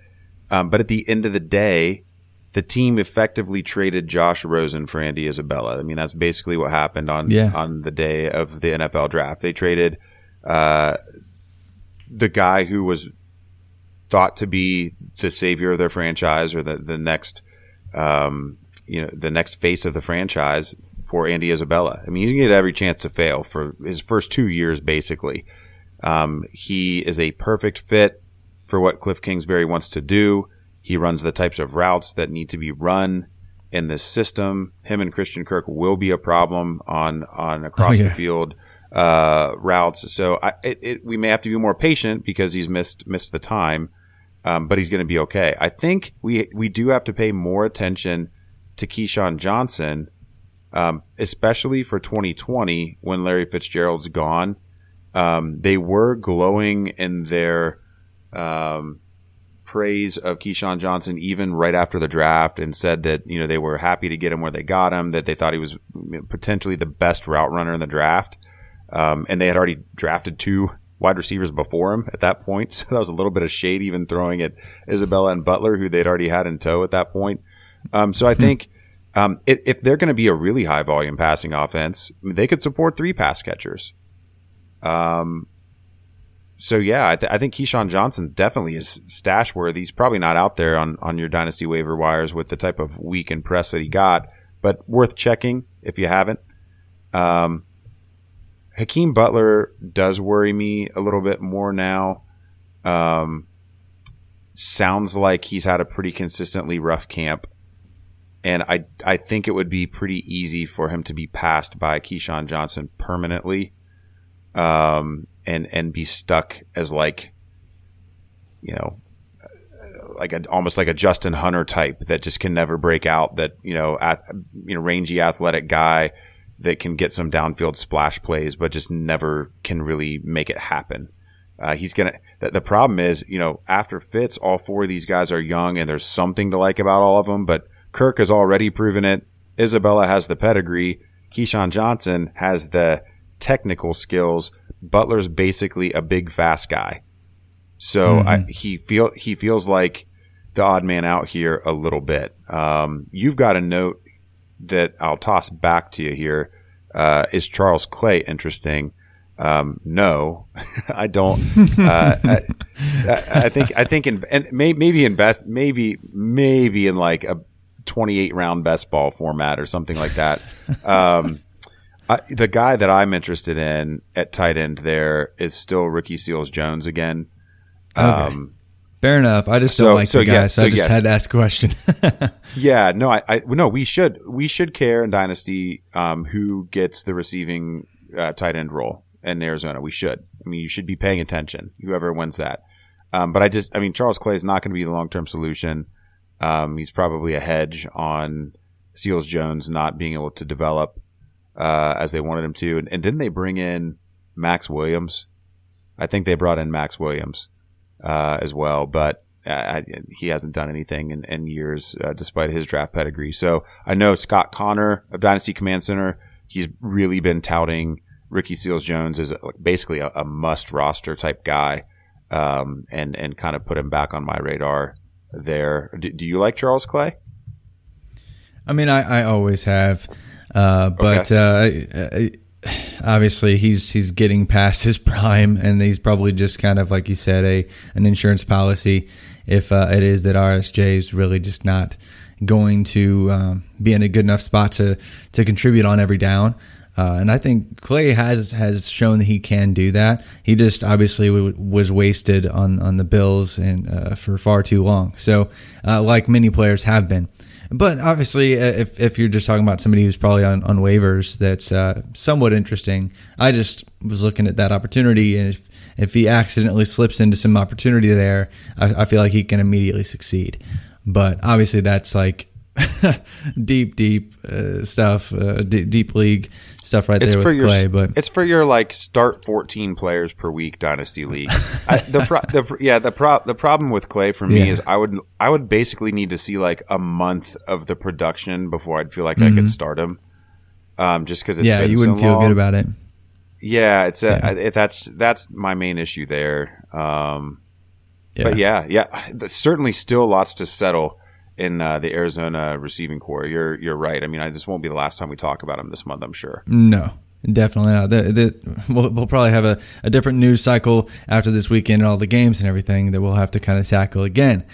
Um, but at the end of the day, the team effectively traded Josh Rosen for Andy Isabella. I mean, that's basically what happened on yeah. on the day of the NFL draft. They traded uh, the guy who was thought to be the savior of their franchise or the the next um, you know the next face of the franchise for Andy Isabella. I mean, he's going to get every chance to fail for his first two years, basically. Um, he is a perfect fit for what Cliff Kingsbury wants to do. He runs the types of routes that need to be run in this system. Him and Christian Kirk will be a problem on on across oh, yeah. the field uh, routes. So I, it, it, we may have to be more patient because he's missed missed the time, um, but he's going to be okay. I think we we do have to pay more attention to KeeSean Johnson um, especially for 2020 when Larry Fitzgerald's gone. Um, they were glowing in their um, praise of KeeSean Johnson even right after the draft and said that, you know, they were happy to get him where they got him, that they thought he was potentially the best route runner in the draft. Um, and they had already drafted two wide receivers before him at that point. So that was a little bit of shade even throwing at Isabella and Butler, who they'd already had in tow at that point. Um, so I hmm. think um, if, if, they're going to be a really high volume passing offense, they could support three pass catchers. Um, so yeah, I, th- I, think KeeSean Johnson definitely is stash worthy. He's probably not out there on, on your dynasty waiver wires with the type of week and press that he got, but worth checking if you haven't. Um, Hakeem Butler does worry me a little bit more now. Um, sounds like he's had a pretty consistently rough camp and I I think it would be pretty easy for him to be passed by KeeSean Johnson permanently, um, and and be stuck as like, you know, like a almost like a Justin Hunter type that just can never break out. That you know, at, you know, rangy athletic guy that can get some downfield splash plays, but just never can really make it happen. Uh, he's gonna. The, the problem is, you know, after Fitz, all four of these guys are young, and there's something to like about all of them, but Kirk has already proven it. Isabella has the pedigree. KeeSean Johnson has the technical skills. Butler's basically a big, fast guy. So mm-hmm. I, he feel he feels like the odd man out here a little bit. Um, you've got a note that I'll toss back to you here. Uh, is Charles Clay interesting? Um, no, I don't. Uh, I, I, think I think in and may, maybe in best maybe maybe in like a 28 round best ball format or something like that. um, I, the guy that I'm interested in at tight end there is still Ricky Seals Jones again. Okay. Um, Fair enough. I just don't so, like so the guy, yes, so, I just yes. had to ask a question. yeah, no, I, I, no, we should, we should care in Dynasty, um, who gets the receiving, uh, tight end role in Arizona. We should. I mean, you should be paying attention, whoever wins that. Um, but I just, I mean, Charles Clay is not going to be the long term solution. Um, he's probably a hedge on Seals Jones not being able to develop uh, as they wanted him to. And, and, didn't they bring in Maxx Williams? I think they brought in Maxx Williams uh, as well. But uh, he hasn't done anything in, in years, uh, despite his draft pedigree. So I know Scott Connor of Dynasty Command Center. He's really been touting Ricky Seals Jones as basically a, a, must roster type guy, um, and and kind of put him back on my radar there. Do, do you like Charles Clay? I mean, I, I always have, uh, but okay. uh, obviously he's he's getting past his prime, and he's probably just kind of like you said, a an insurance policy. If uh, it is that RSJ is really just not going to um, be in a good enough spot to to contribute on every down. Uh, and I think Clay has has shown that he can do that. He just obviously w- was wasted on on the Bills and uh, for far too long. So, uh, like many players have been. But obviously, uh, if, if you're just talking about somebody who's probably on, on waivers, that's uh, somewhat interesting. I just was looking at that opportunity, and if, if he accidentally slips into some opportunity there, I, I feel like he can immediately succeed. But obviously, that's like deep, deep uh, stuff, uh, d- deep league stuff right it's there with your, Clay. But it's for your like start fourteen players per week dynasty league. I, the, pro- the yeah the pro- the problem with Clay for me yeah. is I would I would basically need to see like a month of the production before I'd feel like mm-hmm. I could mm-hmm. start him. Um, just because yeah, you wouldn't so feel long. good about it. Yeah, it's a, yeah. it, that's that's my main issue there. Um, yeah. But yeah, yeah, certainly still lots to settle in uh, the Arizona receiving corps. You're you're right. I mean, I this won't be the last time we talk about him this month. I'm sure. No, definitely not. The, the, we'll, we'll, probably have a, a different news cycle after this weekend and all the games and everything that we'll have to kind of tackle again.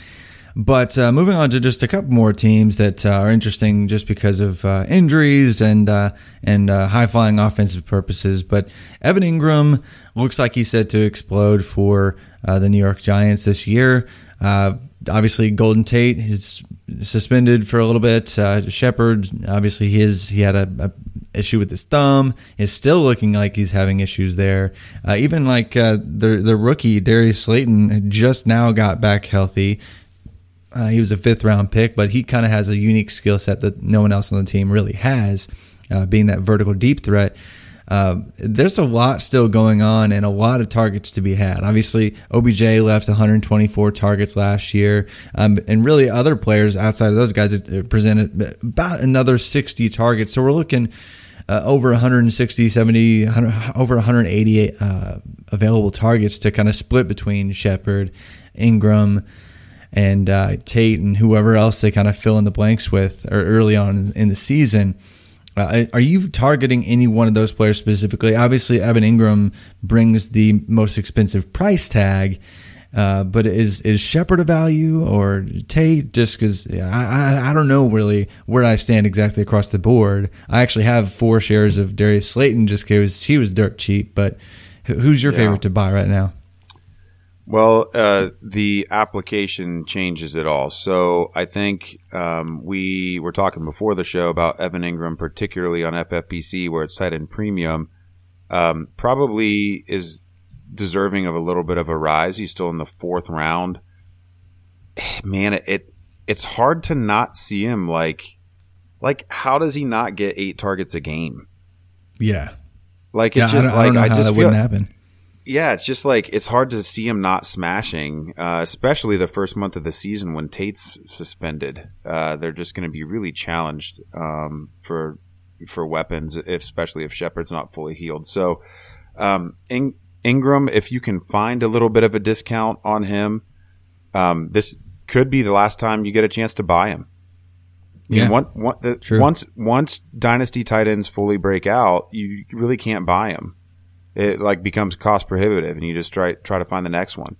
But uh, moving on to just a couple more teams that uh, are interesting just because of uh, injuries and uh, and uh, high flying offensive purposes. But Evan Engram looks like he's set to explode for uh, the New York Giants this year. obviously, Golden Tate is suspended for a little bit. Shepard, obviously, his he had a, a, issue with his thumb. Is still looking like he's having issues there. even like the the rookie Darius Slayton just now got back healthy. Uh, he was a fifth round pick, but he kind of has a unique skill set that no one else on the team really has, uh, being that vertical deep threat. Uh, there's a lot still going on and a lot of targets to be had. Obviously, OBJ left 124 targets last year, um, and really other players outside of those guys presented about another 60 targets. So we're looking uh, over 160, 70, 100, over 180 uh, available targets to kind of split between Shepard, Engram, and uh, Tate and whoever else they kind of fill in the blanks with or early on in the season. Uh, are you targeting any one of those players specifically? Obviously, Evan Engram brings the most expensive price tag, uh, but is is Shepard a value or Tate? Just because I, I, I don't know really where I stand exactly across the board. I actually have four shares of Darius Slayton just because he was dirt cheap. But who's your yeah. favorite to buy right now? Well, uh, the application changes it all. So I think um, we were talking before the show about Evan Engram, particularly on FFPC, where it's tight end premium. Um, probably is deserving of a little bit of a rise. He's still in the fourth round. Man, it, it it's hard to not see him like like how does he not get eight targets a game? Yeah, like it's yeah, just I like I, I just feel, wouldn't happen yeah, it's just like it's hard to see him not smashing, uh, especially the first month of the season when Tate's suspended. Uh, they're just going to be really challenged um, for for weapons, if, especially if Shepard's not fully healed. So, um, In- Engram, if you can find a little bit of a discount on him, um, this could be the last time you get a chance to buy him. yeah. One, one, the, once once dynasty tight ends fully break out, you really can't buy them it like becomes cost prohibitive and you just try try to find the next one.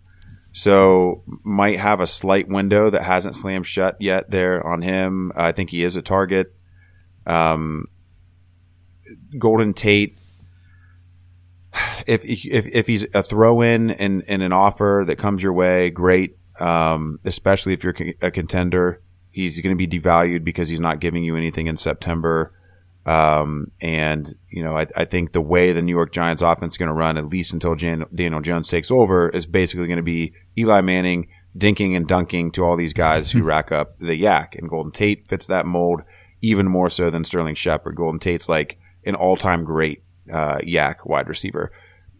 So might have a slight window that hasn't slammed shut yet there on him. I think he is a target. Um, Golden Tate. If, if if he's a throw in in in an offer that comes your way, great. Um, especially if you're a contender, he's going to be devalued because he's not giving you anything in September. Um, and you know, I, I, think the way the New York Giants offense is going to run, at least until Jan, Daniel Jones takes over, is basically going to be Eli Manning dinking and dunking to all these guys who rack up the YAC. And Golden Tate fits that mold even more so than Sterling Shepard. Golden Tate's like an all-time great uh, YAC wide receiver.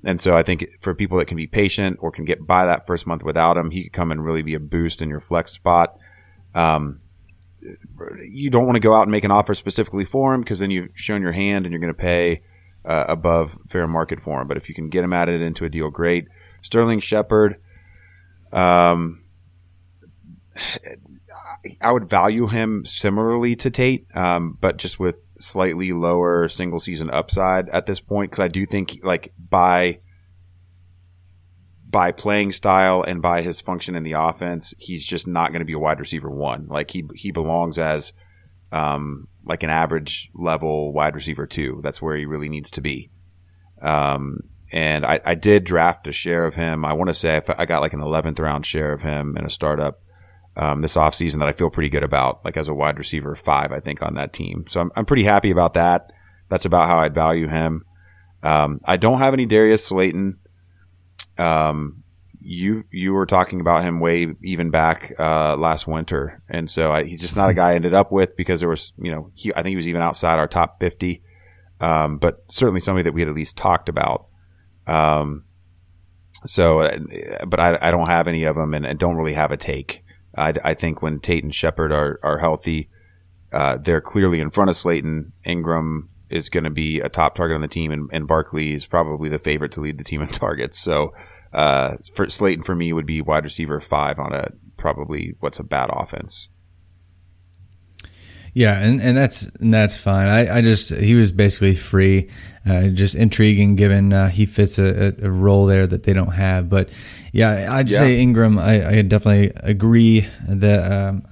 and so I think for people that can be patient or can get by that first month without him, he could come and really be a boost in your flex spot. Um, you don't want to go out and make an offer specifically for him because then you've shown your hand and you're going to pay uh, above fair market for him. But if you can get him added into a deal, great. Sterling Shepard, um, I would value him similarly to Tate, um, but just with slightly lower single season upside at this point because I do think like by by playing style and by his function in the offense, he's just not going to be a wide receiver one. Like he he belongs as um, like an average level wide receiver two. That's where he really needs to be. Um, and I, I did draft a share of him. I want to say I got like an 11th round share of him in a startup um, this offseason that I feel pretty good about, like as a wide receiver five, I think, on that team. So I'm, I'm pretty happy about that. That's about how I'd value him. Um, I don't have any Darius Slayton. Um, you you were talking about him way even back uh, last winter, and so I, he's just not a guy I ended up with because there was you know he, I think he was even outside our top fifty, um, but certainly somebody that we had at least talked about. Um, so, uh, but I, I don't have any of them, and, and don't really have a take. I, I think when Tate and Shepard are are healthy, uh, they're clearly in front of Slayton. Engram is going to be a top target on the team, and, and Barkley is probably the favorite to lead the team in targets. So uh, for Slayton for me would be wide receiver five on a probably what's a bad offense. Yeah, and, and that's and that's fine. I, I just he was basically free, uh, just intriguing given uh, he fits a, a, role there that they don't have. But yeah, I'd yeah. say Engram. I, I, definitely agree that um,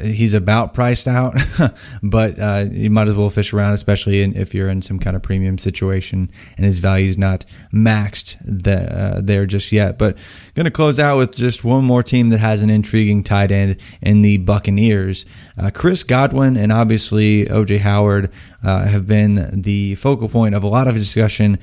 he's about priced out, but uh, you might as well fish around, especially in, if you're in some kind of premium situation and his value is not maxed that, uh, there just yet. But going to close out with just one more team that has an intriguing tight end in the Buccaneers. Uh, Chris Godwin and obviously OJ Howard uh, have been the focal point of a lot of discussion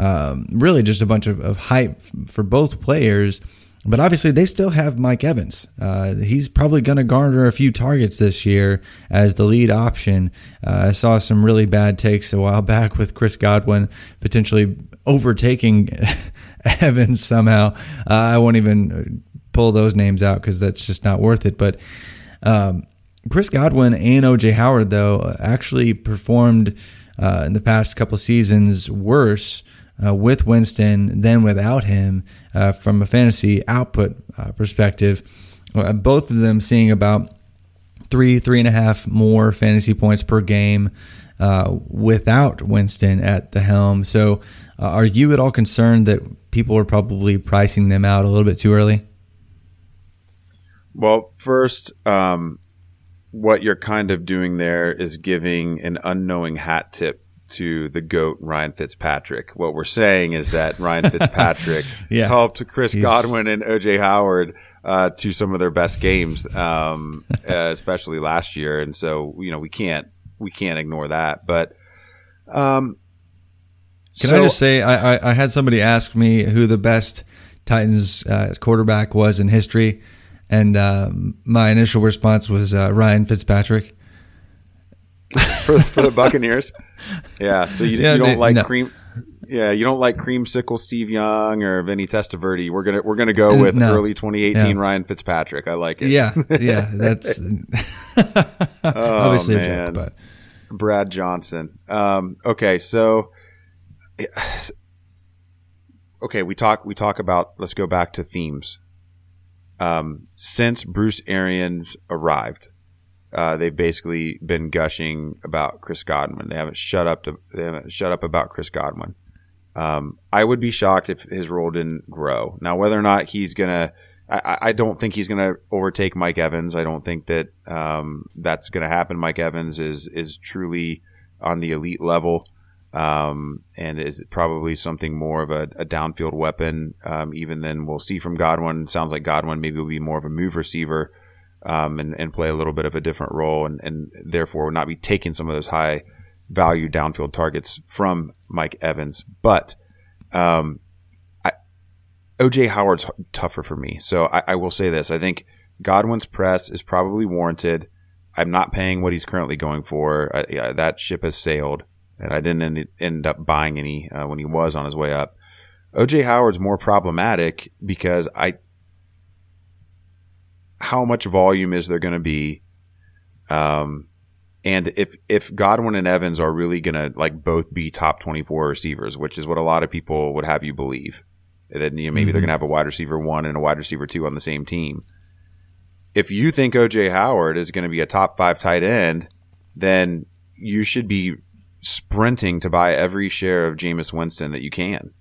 um, really just a bunch of, of, hype for both players. But obviously, they still have Mike Evans. Uh, he's probably going to garner a few targets this year as the lead option. Uh, I saw some really bad takes a while back with Chris Godwin potentially overtaking Evans somehow. Uh, I won't even pull those names out because that's just not worth it. But um, Chris Godwin and OJ Howard, though, actually performed uh, in the past couple seasons worse uh, with Winston than without him uh, from a fantasy output uh, perspective. Uh, both of them seeing about three, three and a half more fantasy points per game uh, without Winston at the helm. So, are you at all concerned that people are probably pricing them out a little bit too early? Well, first, um, what you're kind of doing there is giving an unknowing hat tip to the goat Ryan Fitzpatrick. What we're saying is that Ryan Fitzpatrick yeah. helped Chris He's... Godwin and OJ Howard uh, to some of their best games, um, uh, especially last year. And so, you know, we can't we can't ignore that. But um, can so, I just say I, I, I, had somebody ask me who the best Titans uh, quarterback was in history, and um, my initial response was uh, Ryan Fitzpatrick. for, for the Buccaneers. Yeah, so you, yeah, you don't they, like no. cream. Yeah, you don't like creamsicle Steve Young or Vinny Testaverde. We're gonna we're gonna go with no. early 2018 yeah. Ryan Fitzpatrick. I like it. Yeah, yeah, that's oh, obviously man. a joke, but Brad Johnson. Um, okay, so okay, we talk we talk about. Let's go back to themes. Um, since Bruce Arians arrived, uh, they've basically been gushing about Chris Godwin. They haven't shut up to they haven't shut up about Chris Godwin. Um, I would be shocked if his role didn't grow. Now, whether or not he's gonna, I, I don't think he's gonna overtake Mike Evans. I don't think that um, that's gonna happen. Mike Evans is is truly on the elite level, um, and is probably something more of a, a downfield weapon, um, even than we'll see from Godwin. Sounds like Godwin maybe will be more of a move receiver um, and, and play a little bit of a different role and, and therefore not be taking some of those high value downfield targets from Mike Evans. But um, I, OJ Howard's tougher for me. So I, I, will say this. I think Godwin's press is probably warranted. I'm not paying what he's currently going for. I, I, that ship has sailed, and I didn't end, end up buying any uh, when he was on his way up. OJ Howard's more problematic because I how much volume is there going to be? Um, and if if Godwin and Evans are really going to like both be top 24 receivers, which is what a lot of people would have you believe, that you know, maybe mm-hmm. they're going to have a wide receiver one and a wide receiver two on the same team. If you think OJ Howard is going to be a top five tight end, then you should be sprinting to buy every share of Jameis Winston that you can.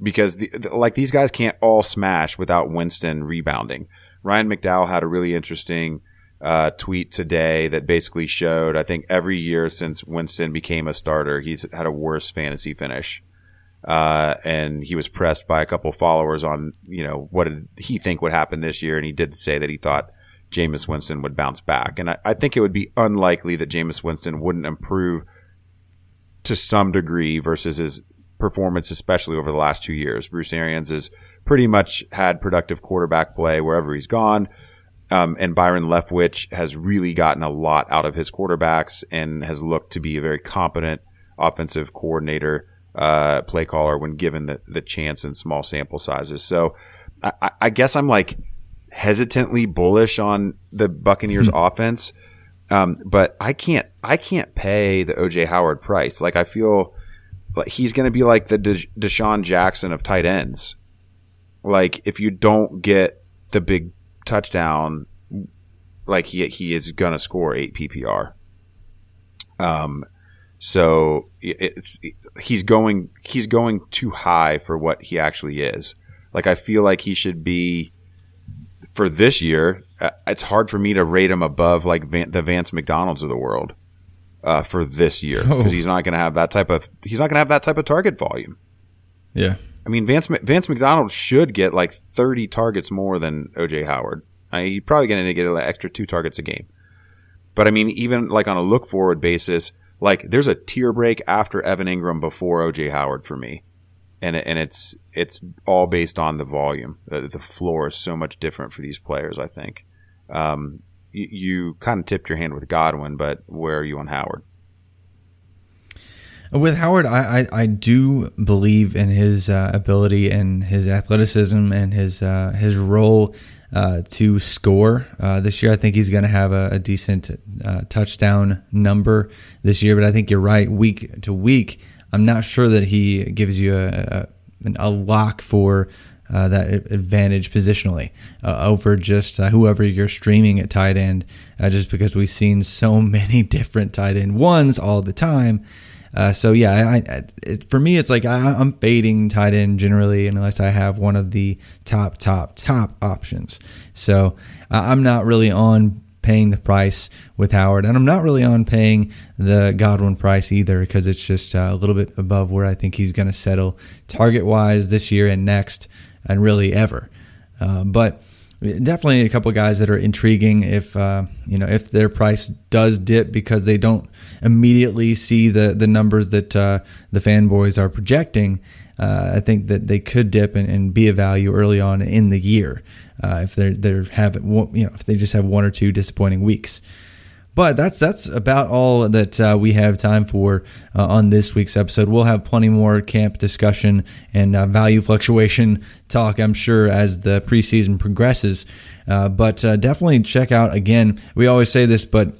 Because the, the, like these guys can't all smash without Winston rebounding. Ryan McDowell had a really interesting uh, tweet today that basically showed I think every year since Winston became a starter, he's had a worse fantasy finish. Uh, and he was pressed by a couple followers on, you know, what did he think would happen this year? And he did say that he thought Jameis Winston would bounce back. And I, I think it would be unlikely that Jameis Winston wouldn't improve to some degree versus his performance, especially over the last two years. Bruce Arians has pretty much had productive quarterback play wherever he's gone. Um, and Byron Leftwich has really gotten a lot out of his quarterbacks and has looked to be a very competent offensive coordinator, uh, play caller when given the, the chance in small sample sizes. So I, I guess I'm like hesitantly bullish on the Buccaneers offense. Um, but I can't, I can't pay the OJ Howard price. Like I feel like he's going to be like the De- DeSean Jackson of tight ends. Like if you don't get the big touchdown, like he he is going to score eight PPR. Um, so it's he's going he's going too high for what he actually is. Like I feel like he should be for this year. Uh, it's hard for me to rate him above like Van, the Vance McDonald's of the world uh, for this year because oh. he's not going to have that type of he's not going to have that type of target volume. Yeah, I mean Vance Vance McDonald should get like thirty targets more than OJ Howard. I mean, he's probably going to get an extra two targets a game. But I mean, even like on a look forward basis, like there's a tier break after Evan Engram before OJ Howard for me, and and it's it's all based on the volume. The, the floor is so much different for these players. I think um, you, you kind of tipped your hand with Godwin, but where are you on Howard? With Howard, I, I, I, do believe in his uh, ability and his athleticism and his uh, his role uh, to score uh, this year. I think he's going to have a, a decent uh, touchdown number this year, but I think you're right. Week to week, I'm not sure that he gives you a, a, a lock for uh, that advantage positionally uh, over just uh, whoever you're streaming at tight end, just because we've seen so many different tight end ones all the time. Uh, so yeah, I, I, it, for me, it's like I, am fading tight end generally unless I have one of the top, top, top options. So uh, I'm not really on paying the price with Howard, and I'm not really on paying the Godwin price either because it's just uh, a little bit above where I think he's going to settle target wise this year and next, and really ever. Uh, but definitely a couple guys that are intriguing if uh, you know if their price does dip because they don't immediately see the the numbers that uh, the fanboys are projecting. Uh, I think that they could dip and, and, be a value early on in the year uh, if they're they have you know if they just have one or two disappointing weeks. But that's that's about all that uh, we have time for uh, on this week's episode. We'll have plenty more camp discussion and uh, value fluctuation talk, I'm sure, as the preseason progresses. Uh, but uh, definitely check out again. We always say this, but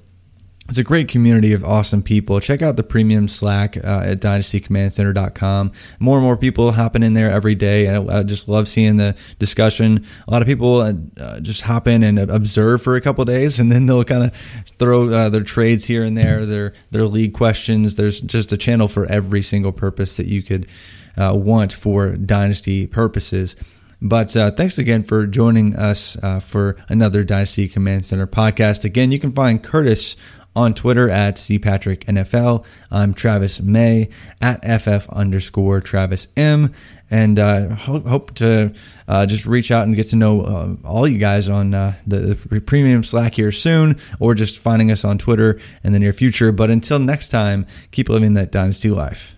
it's a great community of awesome people. Check out the premium Slack uh, at dynastycommandcenter.com. More and more people hopping in there every day. I, I just love seeing the discussion. A lot of people uh, uh just hop in and observe for a couple days, and then they'll kind of throw uh, their trades here and there, their their league questions. There's just a channel for every single purpose that you could uh, want for dynasty purposes. But uh, thanks again for joining us uh, for another Dynasty Command Center podcast. Again, you can find Curtis on Twitter at cpatricknfl. I'm Travis May at ff underscore Travis M. And uh, hope, hope to uh, just reach out and get to know uh, all you guys on uh, the, the premium Slack here soon, or just finding us on Twitter in the near future. But until next time, keep living that dynasty life.